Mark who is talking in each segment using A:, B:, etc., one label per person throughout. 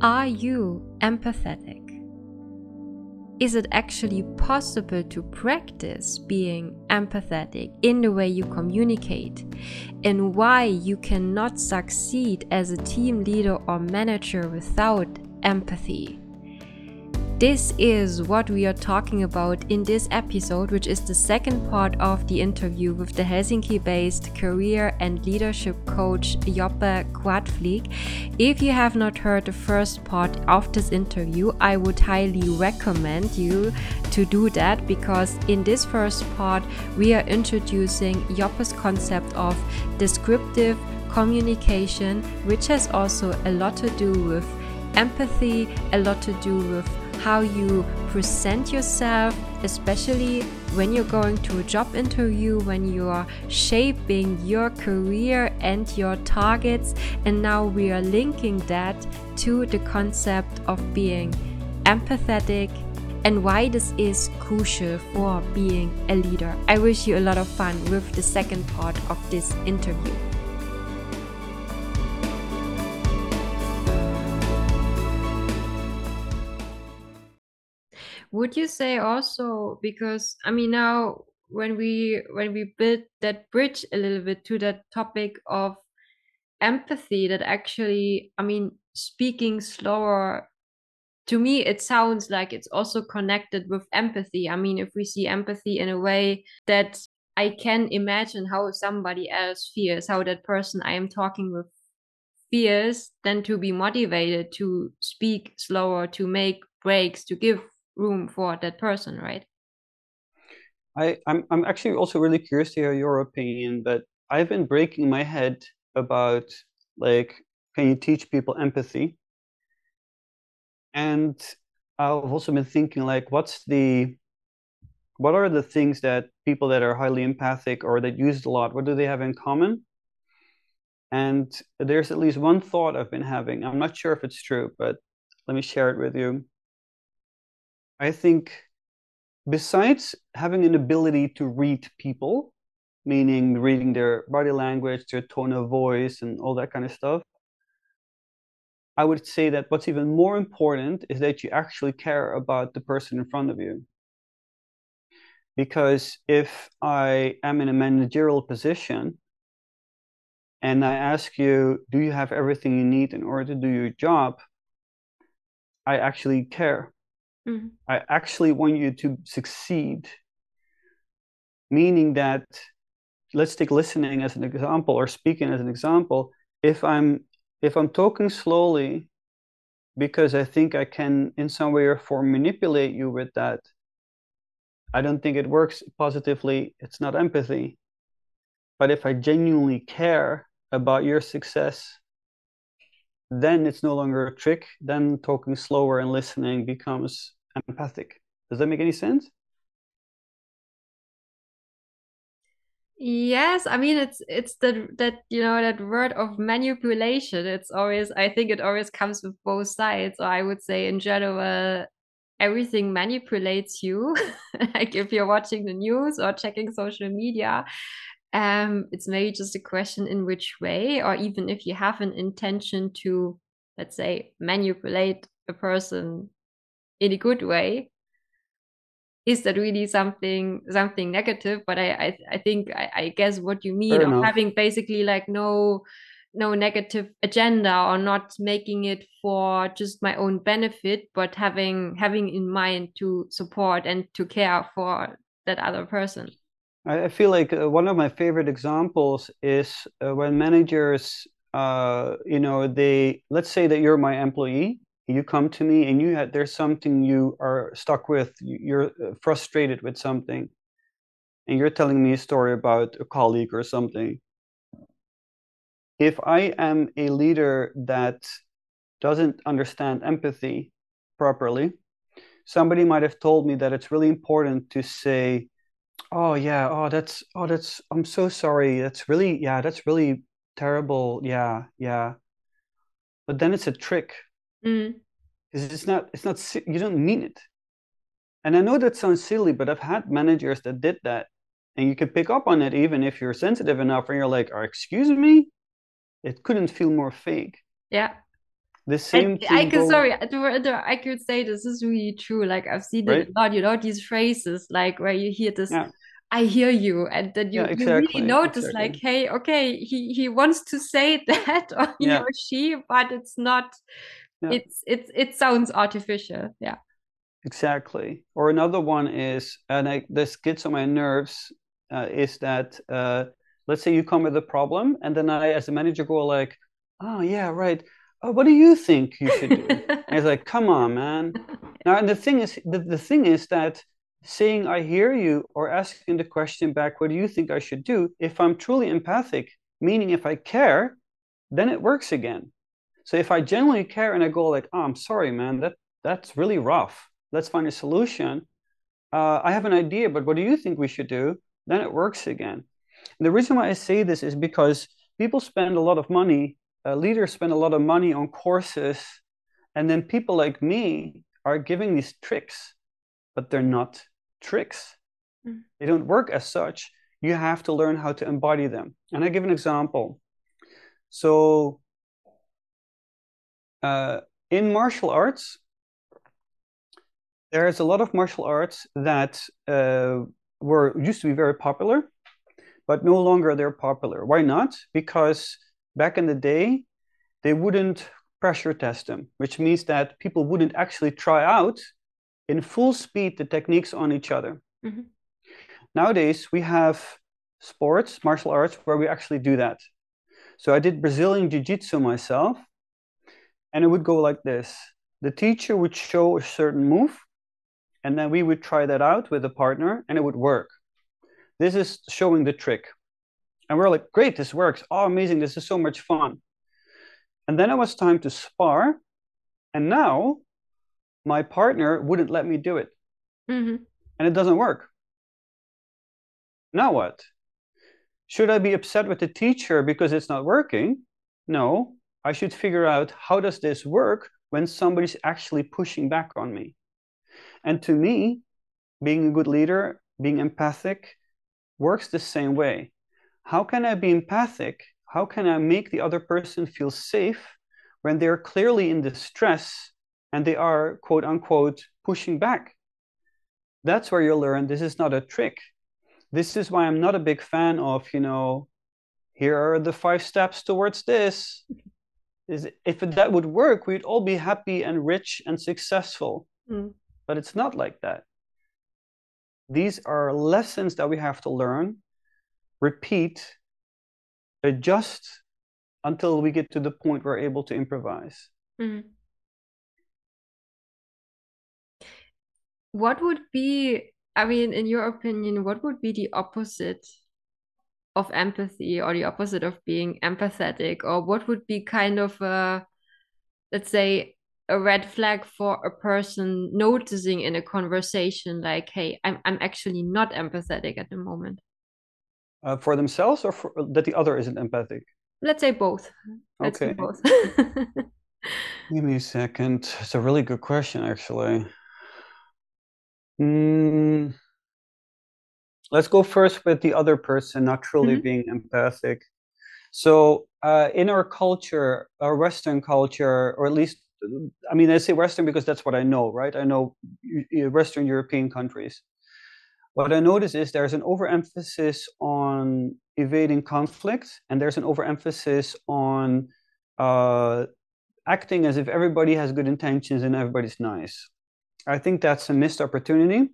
A: Are you empathetic? Is it actually possible to practice being empathetic in the way you communicate? And why you cannot succeed as a team leader or manager without empathy? This is what we are talking about in this episode, which is the second part of the interview with the Helsinki based career and leadership coach Joppe Quaedvlieg. If you have not heard the first part of this interview, I would highly recommend you to do that because in this first part, we are introducing Joppe's concept of descriptive communication, which has also a lot to do with empathy, a lot to do with how you present yourself, especially when you're going to a job interview, when you are shaping your career and your targets. And now we are linking that to the concept of being empathetic and why this is crucial for being a leader. I wish you a lot of fun with the second part of this interview. Would you say also because i mean now when we when we build that bridge a little bit to that topic of empathy that actually i mean speaking slower to me it sounds like it's also connected with empathy. I mean if we see empathy in a way that i can imagine how somebody else feels how that person i am talking with feels then to be motivated to speak slower to make breaks to give room for that person, right?
B: I, I'm I'm actually also really curious to hear your opinion, but I've been breaking my head about like can you teach people empathy? And I've also been thinking like what's the what are the things that people that are highly empathic or that use it a lot, what do they have in common? And there's at least one thought I've been having. I'm not sure if it's true, but let me share it with you. I think besides having an ability to read people, meaning reading their body language, their tone of voice, and all that kind of stuff, I would say that what's even more important is that you actually care about the person in front of you. Because if I am in a managerial position and I ask you, do you have everything you need in order to do your job? I actually care. Mm-hmm. I actually want you to succeed. Meaning that, let's take listening as an example or speaking as an example. If I'm if I'm talking slowly because I think I can in some way or form manipulate you with that, I don't think it works positively. It's not empathy. But if I genuinely care about your success, then it's no longer a trick. Then talking slower and listening becomes empathic. Does that make any sense?
A: Yes, I mean it's it's that that you know that word of manipulation. It's always I think it always comes with both sides. Or I would say in general, everything manipulates you. like if you're watching the news or checking social media, um, it's maybe just a question in which way, or even if you have an intention to, let's say, manipulate a person in a good way is that really something something negative but i i, I think I, I guess what you mean of having basically like no no negative agenda or not making it for just my own benefit but having having in mind to support and to care for that other person.
B: I feel like uh, one of my favorite examples is uh, when managers uh, you know they let's say that you're my employee you come to me and you had there's something you are stuck with you're uh, frustrated with something and you're telling me a story about a colleague or something. If i am a leader that doesn't understand empathy properly somebody might have told me that it's really important to say oh yeah oh that's oh that's i'm so sorry that's really yeah that's really terrible yeah yeah. But then it's a trick. Mm. It's not. It's not. You don't mean it. And I know that sounds silly, but I've had managers that did that, and you can pick up on it even if you're sensitive enough, and you're like, "Oh, excuse me," it couldn't feel more fake.
A: Yeah.
B: the same thing
A: I can,
B: goes-
A: sorry, I could say this is really true. Like I've seen it a lot, you know, these phrases like where you hear this,
B: Yeah.
A: I hear you, and then you,
B: Yeah,
A: you really notice
B: exactly.
A: like, hey, okay, he he wants to say that or he
B: Yeah.
A: or she, but it's not.
B: Yeah.
A: It's it's it sounds artificial. Yeah.
B: Exactly. Or another one is, and I, this gets on my nerves, uh, is that uh, let's say you come with a problem, and then I, as a manager, go like, "Oh yeah, right. Oh, what do you think you should do?" and it's like, "Come on, man." Now, and the thing is, the, the thing is that saying "I hear you" or asking the question back, "What do you think I should do?" If I'm truly empathic, meaning if I care, then it works again. So if I genuinely care and I go like, "Oh, I'm sorry, man. That that's really rough. Let's find a solution." Uh, I have an idea, but what do you think we should do? Then it works again. And the reason why I say this is because people spend a lot of money, uh, leaders spend a lot of money on courses, and then people like me are giving these tricks, but they're not tricks.
A: Mm.
B: They don't work as such. You have to learn how to embody them. And I give an example. So, uh, in martial arts, there's a lot of martial arts that uh, were used to be very popular, but no longer they're popular. Why not? Because back in the day, they wouldn't pressure test them, which means that people wouldn't actually try out in full speed the techniques on each other.
A: Mhm.
B: Nowadays, we have sports, martial arts, where we actually do that. So I did Brazilian Jiu Jitsu myself, and it would go like this the teacher would show a certain move, and then we would try that out with a partner, and it would work. This is showing the trick. And we're like, great, this works. Oh, amazing. This is so much fun. And then it was time to spar. And now my partner wouldn't let me do it.
A: Mhm.
B: And it doesn't work. Now what? Should I be upset with the teacher because it's not working? No. I should figure out how does this work when somebody's actually pushing back on me. And to me, being a good leader, being empathic, works the same way. How can I be empathic? How can I make the other person feel safe when they're clearly in distress and they are, quote unquote, pushing back? That's where you'll learn this is not a trick. This is why I'm not a big fan of, you know, here are the five steps towards this. Is if that would work, we'd all be happy and rich and successful.
A: Mm.
B: But it's not like that. These are lessons that we have to learn, repeat, adjust until we get to the point we're able to improvise.
A: Mhm. What would be, I mean, in your opinion, what would be the opposite of empathy or the opposite of being empathetic? Or what would be kind of a, let's say, a red flag for a person noticing in a conversation like, hey, I'm I'm actually not empathetic at the moment.
B: Uh, for themselves or for, that the other isn't empathic?
A: Let's say both. Let's
B: Okay.
A: both.
B: Give me a second. It's a really good question, actually. Mm, let's go first with the other person not truly
A: Mhm.
B: being empathic. So, uh, in our culture, our Western culture, or at least, I mean, I say Western because that's what I know, right? I know Western European countries. What I notice is there's an overemphasis on evading conflict, and there's an overemphasis on uh, acting as if everybody has good intentions and everybody's nice. I think that's a missed opportunity.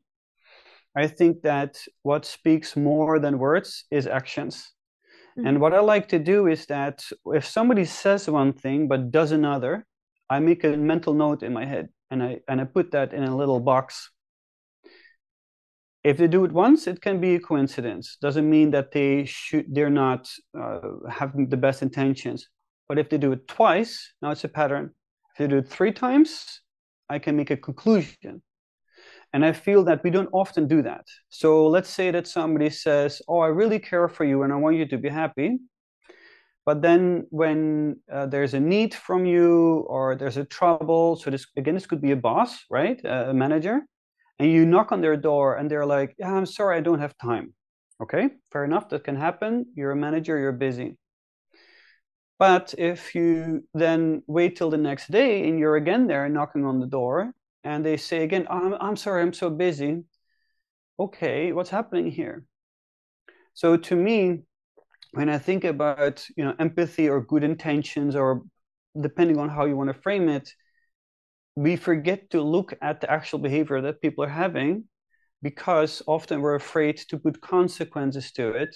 B: I think that what speaks more than words is actions. And what I like to do is that if somebody says one thing but does another, I make a mental note in my head and I and I put that in a little box. If they do it once, it can be a coincidence. Doesn't mean that they should they're not uh, having the best intentions. But if they do it twice, now it's a pattern. If they do it three times, I can make a conclusion. And I feel that we don't often do that. So let's say that somebody says, Oh, I really care for you and I want you to be happy. But then when uh, there's a need from you or there's a trouble, so this again, this could be a boss, right? Uh, a manager, and you knock on their door and they're like, Yeah, I'm sorry, I don't have time. Okay, fair enough, that can happen. You're a manager, you're busy. But if you then wait till the next day and you're again there knocking on the door and they say again, I'm, I'm sorry, I'm so busy. Okay, what's happening here? So to me, when I think about you know empathy or good intentions or depending on how you want to frame it, we forget to look at the actual behavior that people are having because often we're afraid to put consequences to it.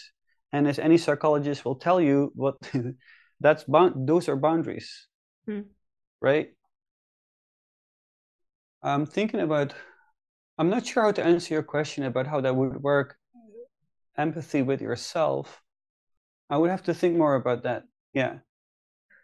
B: And as any psychologist will tell you, what that's those are boundaries, hmm. right? I'm thinking about. I'm not sure how to answer your question about how that would work. Empathy with yourself. I would have to think more about that. Yeah,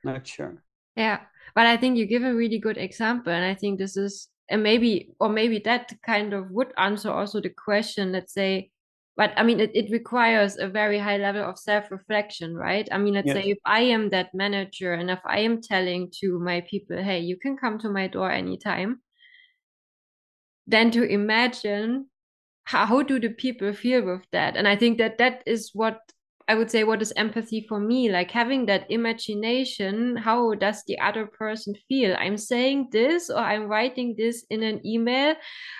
B: not sure.
A: Yeah, but I think you give a really good example, and I think this is and maybe or maybe that kind of would answer also the question. Let's say but i mean it, it requires a very high level of self-reflection right i mean let's yes. say if i am that manager and if i am telling to my people hey you can come to my door anytime then to imagine how do the people feel with that? And i think that that is what I would say what is empathy for me like having that imagination how does the other person feel? I'm saying this or I'm writing this in an email.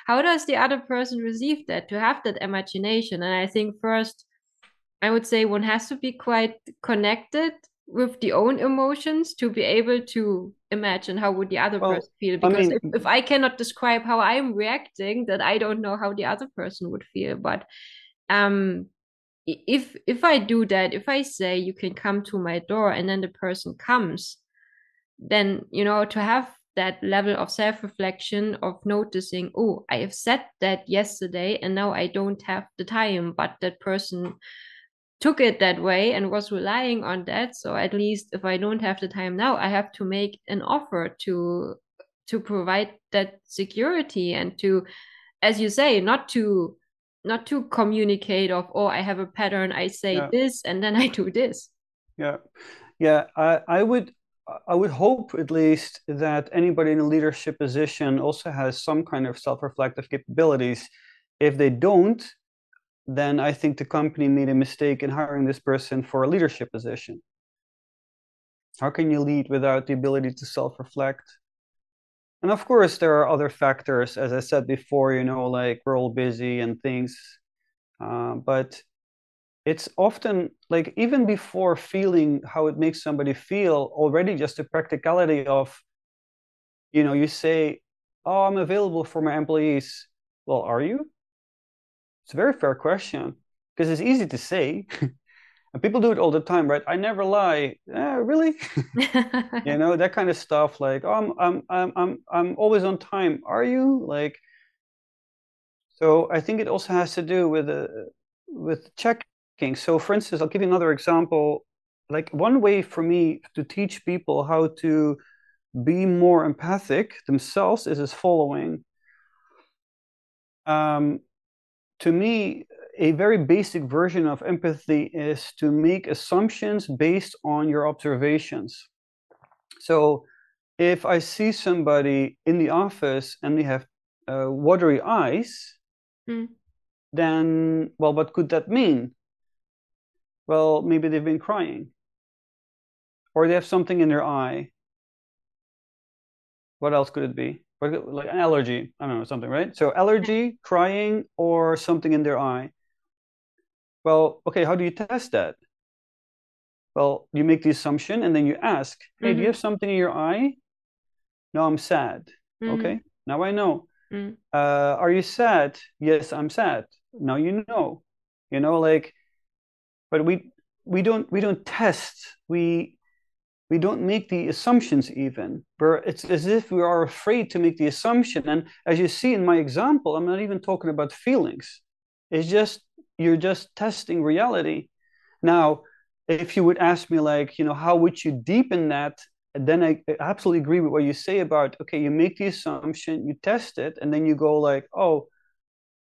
A: How does the other person receive that to have that imagination? And I think first I would say one has to be quite connected with the own emotions to be able to imagine how would the other well, person feel. Because I mean, if, if I cannot describe how I'm reacting that I don't know how the other person would feel. But um if if i do that if i say you can come to my door and then the person comes then you know to have that level of self-reflection of noticing oh i have said that yesterday and now i don't have the time but that person took it that way and was relying on that. So at least if i don't have the time now i have to make an offer to to provide that security and to as you say not to not to communicate of oh i have a pattern i say yeah. this and then i do this.
B: Yeah. Yeah i i would i would hope at least that anybody in a leadership position also has some kind of self-reflective capabilities. If they don't then i think the company made a mistake in hiring this person for a leadership position how can you lead without the ability to self-reflect and of course, there are other factors, as I said before, you know, like we're all busy and things. Uh, but it's often like even before feeling how it makes somebody feel, already just the practicality of, you know, you say, Oh, I'm available for my employees. Well, are you? It's a very fair question because it's easy to say. and people do it all the time right? I never lie. Eh, really? You know that kind of stuff like oh, I'm, I'm i'm i'm always on time. Are you? Like so i think it also has to do with uh, with checking. So for instance i'll give you another example. Like one way for me to teach people how to be more empathic themselves is as following. Um, to me a very basic version of empathy is to make assumptions based on your observations. So if I see somebody in the office and they have uh, watery eyes, mm. then, well, what could that mean? Well, maybe they've been crying, or they have something in their eye. What else could it be? Like an allergy, I don't know, something, right? So, allergy, crying, or something in their eye. Well, okay, how do you test that? Well, you make the assumption and then you ask, hey, mm-hmm. do you have something in your eye? No, I'm sad. Mm-hmm. Okay, now I know. Mm-hmm. Uh, are you sad? Yes, I'm sad. Now you know. You know, like, but we we don't we don't test. We we don't make the assumptions even. It's as if we are afraid to make the assumption. And as you see in my example, I'm not even talking about feelings. It's just you're just testing reality. Now, if you would ask me, like, you know, how would you deepen that? Then I absolutely agree with what you say about, okay, you make the assumption, you test it, and then you go, like, oh,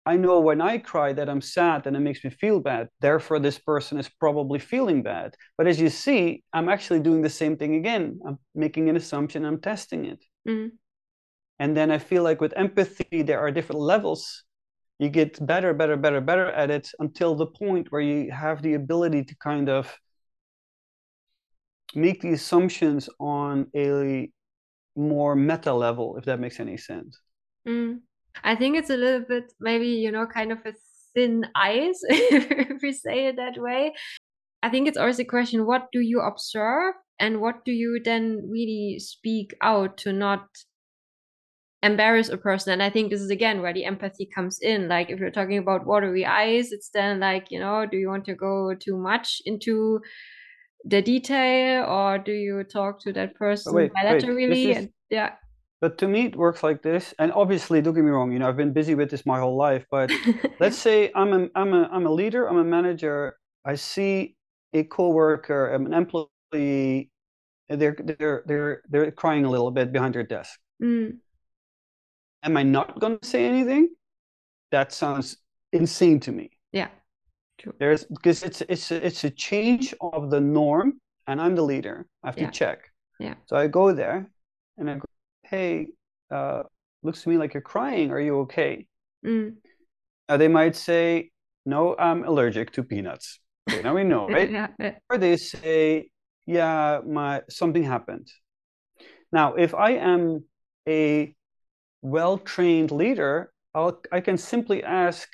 B: I know when I cry that I'm sad and it makes me feel bad. Therefore, this person is probably feeling bad. But as you see, I'm actually doing the same thing again. I'm making an assumption, I'm testing it. Mm-hmm. And then I feel like with empathy, there are different levels you get better, better, better, better at it until the point where you have the ability to kind of make the assumptions on a more meta level, if that makes any sense.
A: Mm. I think it's a little bit maybe, you know, kind of a thin ice, if we say it that way. I think it's always a question what do you observe? And what do you then really speak out to not embarrass a person? And i think this is again where the empathy comes in. Like if you're talking about watery eyes it's then like you know do you want to go too much into the detail or do you talk to that person wait, bilaterally? wait. Is, and, yeah
B: but to me it works like this and obviously don't get me wrong you know i've been busy with this my whole life but let's say i'm a i'm a i'm a leader i'm a manager i see a coworker an employee they're they're they're they're crying a little bit behind their desk mm. am i not going to say anything that sounds insane to me
A: yeah
B: True. There's because it's it's a, it's a change of the norm, and I'm the leader. I have yeah. to check.
A: Yeah.
B: So I go there, and I go, "Hey, uh, looks to me like you're crying. Are you okay?" Mm. Uh, they might say, "No, I'm allergic to peanuts." Okay, now we know, right? yeah, yeah. Or they say, "Yeah, my something happened." Now, if I am a well-trained leader, I'll I can simply ask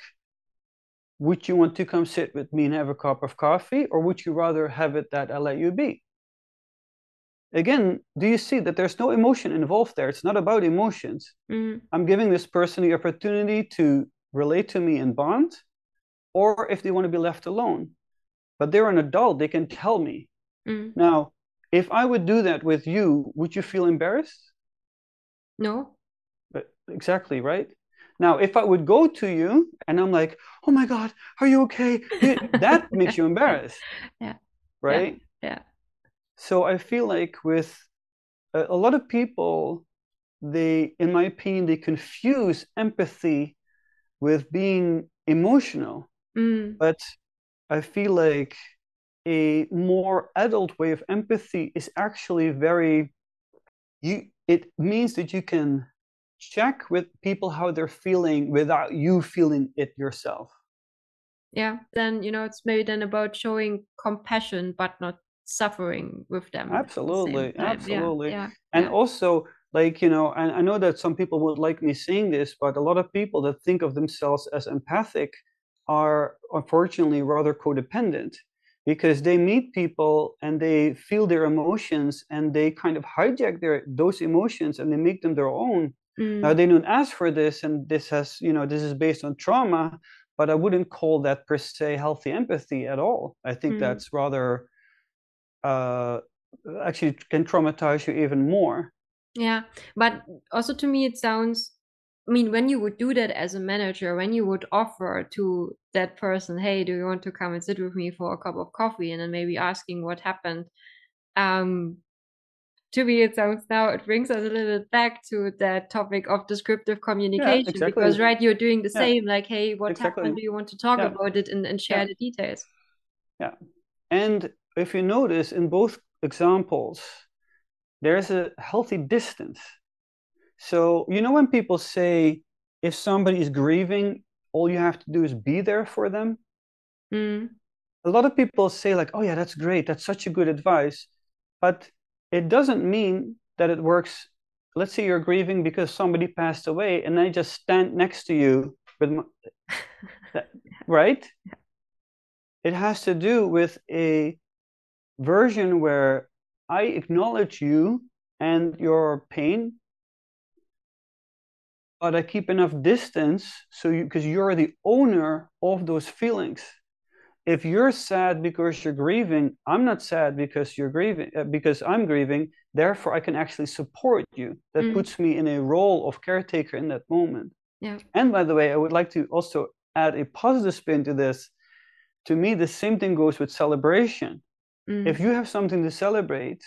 B: would you want to come sit with me and have a cup of coffee, or would you rather have it that I let you be? Again, do you see that there's no emotion involved there? It's not about emotions. Mm. I'm giving this person the opportunity to relate to me and bond, or if they want to be left alone. But they're an adult, they can tell me. Mm. Now, if I would do that with you, would you feel embarrassed?
A: No.
B: But exactly, right? Now, if I would go to you and I'm like, oh my God, are you okay? that makes you embarrassed.
A: Yeah.
B: Right?
A: Yeah. yeah.
B: So I feel like with a, a lot of people, they, in my opinion, they confuse empathy with being emotional. Mm. But I feel like a more adult way of empathy is actually very you it means that you can check with people how they're feeling without you feeling it yourself
A: yeah then you know it's maybe then about showing compassion but not suffering with them
B: absolutely the absolutely yeah, yeah, and yeah. also like you know and i know that some people would like me saying this but a lot of people that think of themselves as empathic are unfortunately rather codependent because they meet people and they feel their emotions and they kind of hijack their those emotions and they make them their own Mm. Now they don't ask for this, and this has, you know, this is based on trauma, but I wouldn't call that per se healthy empathy at all. I think mm. that's rather uh, actually can traumatize you even more.
A: Yeah, but also to me, it sounds. I mean, when you would do that as a manager, when you would offer to that person, "Hey, do you want to come and sit with me for a cup of coffee?" and then maybe asking what happened, um, to me it sounds now it brings us a little bit back to that topic of descriptive communication yeah, exactly. because right you're doing the yeah. same like hey what exactly. happened do you want to talk yeah. about it and, and share the details
B: yeah and if you notice in both examples there's a healthy distance so you know when people say if somebody is grieving all you have to do is be there for them mm. a lot of people say like oh yeah that's great that's such a good advice but it doesn't mean that it works. Let's say you're grieving because somebody passed away, and I just stand next to you with my, right? It has to do with a version where I acknowledge you and your pain, but I keep enough distance so you because you're the owner of those feelings. If you're sad because you're grieving i'm not sad because you're grieving uh, because i'm grieving therefore i can actually support you. That mm. puts me in a role of caretaker in that moment.
A: Yeah.
B: And by the way i would like to also add a positive spin to this. To me the same thing goes with celebration mm. if you have something to celebrate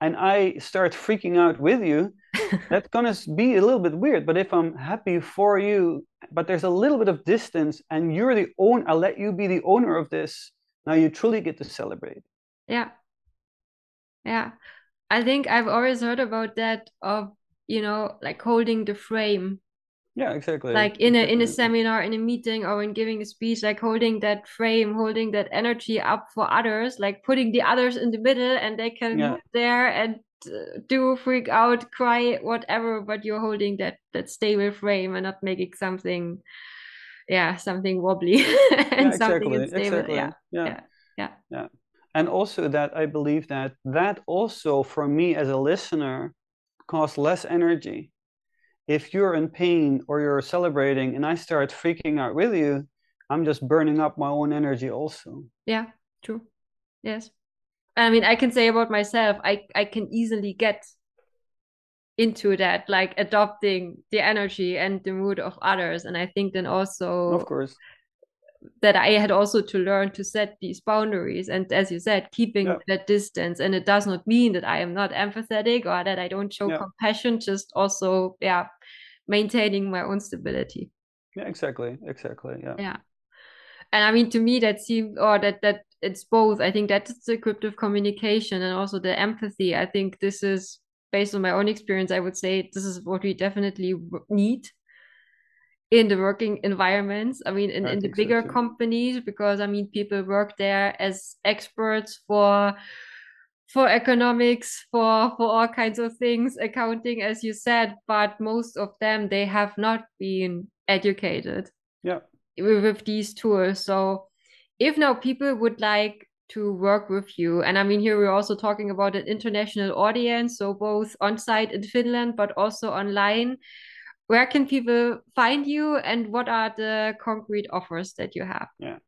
B: and i start freaking out with you that's gonna be a little bit weird. But if i'm happy for you but there's a little bit of distance and you're the owner, i'll let you be the owner of this now you truly get to celebrate.
A: Yeah. Yeah. I think i've always heard about that of you know like holding the frame
B: Yeah, exactly.
A: Like in a in a seminar, in a meeting, or in giving a speech, like holding that frame, holding that energy up for others, like putting the others in the middle, and they can
B: Yeah.
A: there and uh, do freak out, cry, whatever. But you're holding that that stable frame and not making something, yeah, something wobbly and
B: Yeah,
A: something
B: exactly.
A: unstable.
B: Exactly.
A: Yeah,
B: Yeah.
A: yeah, yeah.
B: Yeah. And also that I believe that that also for me as a listener costs less energy. If you're in pain or you're celebrating and I start freaking out with you, I'm just burning up my own energy also.
A: Yeah, true. Yes. I mean, I can say about myself, I I can easily get into that, like adopting the energy and the mood of others. And I think then also
B: Of course.
A: that I had also to learn to set these boundaries. And as you said, keeping
B: Yeah.
A: that distance. And it does not mean that I am not empathetic or that I don't show
B: Yeah.
A: compassion, just also, yeah, maintaining my own stability.
B: Yeah, exactly. Exactly. Yeah.
A: Yeah. And I mean, to me, that seems, or that, that it's both. I think that's descriptive communication and also the empathy. I think this is based on my own experience. I would say this is what we definitely need in the working environments. I mean, in,
B: I
A: in the
B: think so
A: bigger companies, because I mean, people work there as experts for for economics for for all kinds of things accounting as you said but most of them they have not been educated
B: Yeah.
A: with, with these tools. So if now people would like to work with you, and I mean here we're also talking about an international audience, so both on site in Finland but also online. Where can people find you, and what are the concrete offers that you have?
B: Yeah.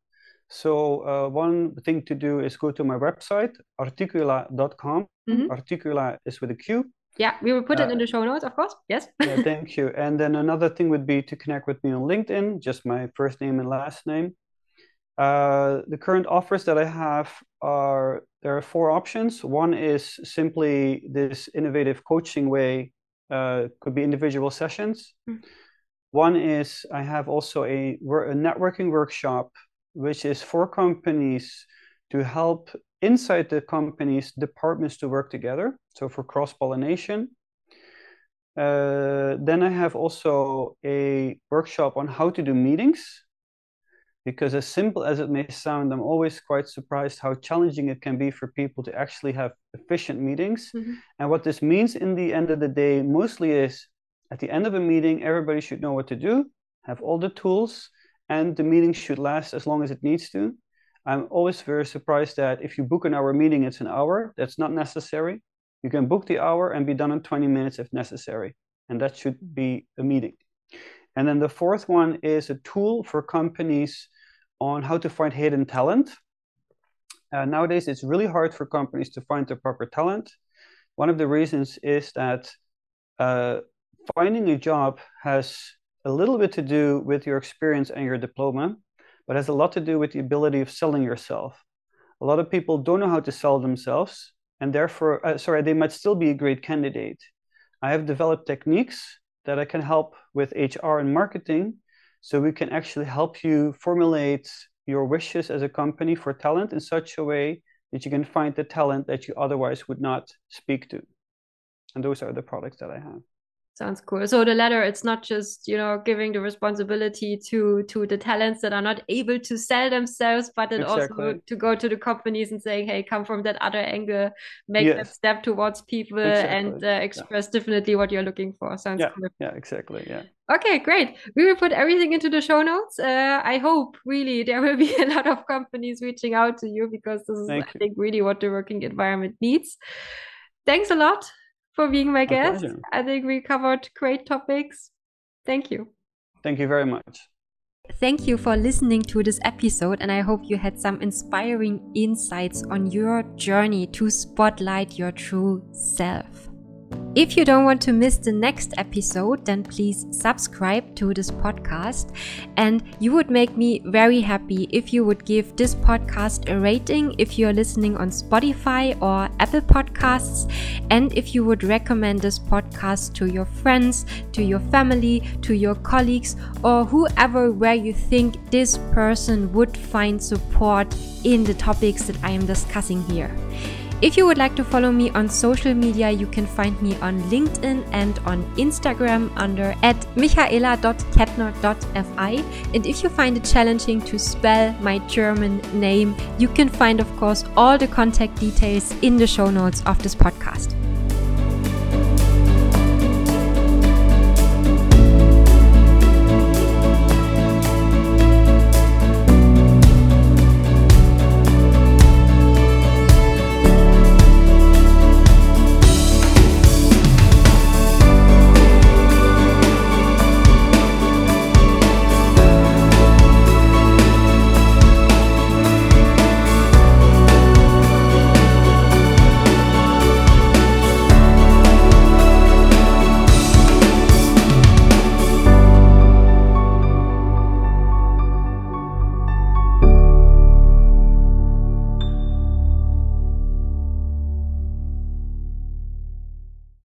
B: So uh, one thing to do is go to my website, artiqula.com.
A: Mhm.
B: Artiqula is with a Q.
A: Yeah, we will put it
B: Uh,
A: in the show notes, of course. Yes.
B: Yeah, thank you. And then another thing would be to connect with me on LinkedIn, just my first name and last name. Uh, the current offers that I have are there are four options. One is simply this innovative coaching way, uh, could be individual sessions.
A: Mm.
B: One is I have also a, a networking workshop, which is for companies to help inside the companies departments to work together. So for cross pollination. Uh, then I have also a workshop on how to do meetings. Because as simple as it may sound, I'm always quite surprised how challenging it can be for people to actually have efficient meetings.
A: Mhm.
B: And what this means in the end of the day mostly is at the end of a meeting, everybody should know what to do, have all the tools, and the meeting should last as long as it needs to. I'm always very surprised that if you book an hour meeting, it's an hour. That's not necessary. You can book the hour and be done in 20 minutes if necessary. And that should be a meeting. And then the fourth one is a tool for companies on how to find hidden talent. Uh, nowadays, it's really hard for companies to find the proper talent. One of the reasons is that uh, finding a job has a little bit to do with your experience and your diploma, but has a lot to do with the ability of selling yourself. A lot of people don't know how to sell themselves, and therefore, uh, sorry, they might still be a great candidate. I have developed techniques that I can help with HR and marketing so we can actually help you formulate your wishes as a company for talent in such a way that you can find the talent that you otherwise would not speak to. And those are the products that I have.
A: Sounds cool. So the latter, it's not just you know giving the responsibility to to the talents that are not able to sell themselves, but then also to go to the companies and saying, "Hey, come from that other angle, make that
B: Yes.
A: step towards people, and uh, express definitely what you're looking for." Sounds
B: Yeah.
A: cool.
B: Yeah, exactly. Yeah.
A: Okay, great. We will put everything into the show notes. Uh, I hope really there will be a lot of companies reaching out to you because this is,
B: Thank
A: I
B: you.
A: think, really what the working environment needs. Thanks a lot for being my,
B: My
A: guest.
B: pleasure.
A: I think we covered great topics. Thank you.
B: Thank you very much.
A: Thank you for listening to this episode, and I hope you had some inspiring insights on your journey to spotlight your true self. If you don't want to miss the next episode, then please subscribe to this podcast. And you would make me very happy if you would give this podcast a rating if you're listening on Spotify or Apple Podcasts. And if you would recommend this podcast to your friends, to your family, to your colleagues, or whoever where you think this person would find support in the topics that I am discussing here. If you would like to follow me on social media, you can find me on LinkedIn and on Instagram under at michaela.kettner.fi. And if you find it challenging to spell my German name, you can find, of course, all the contact details in the show notes of this podcast.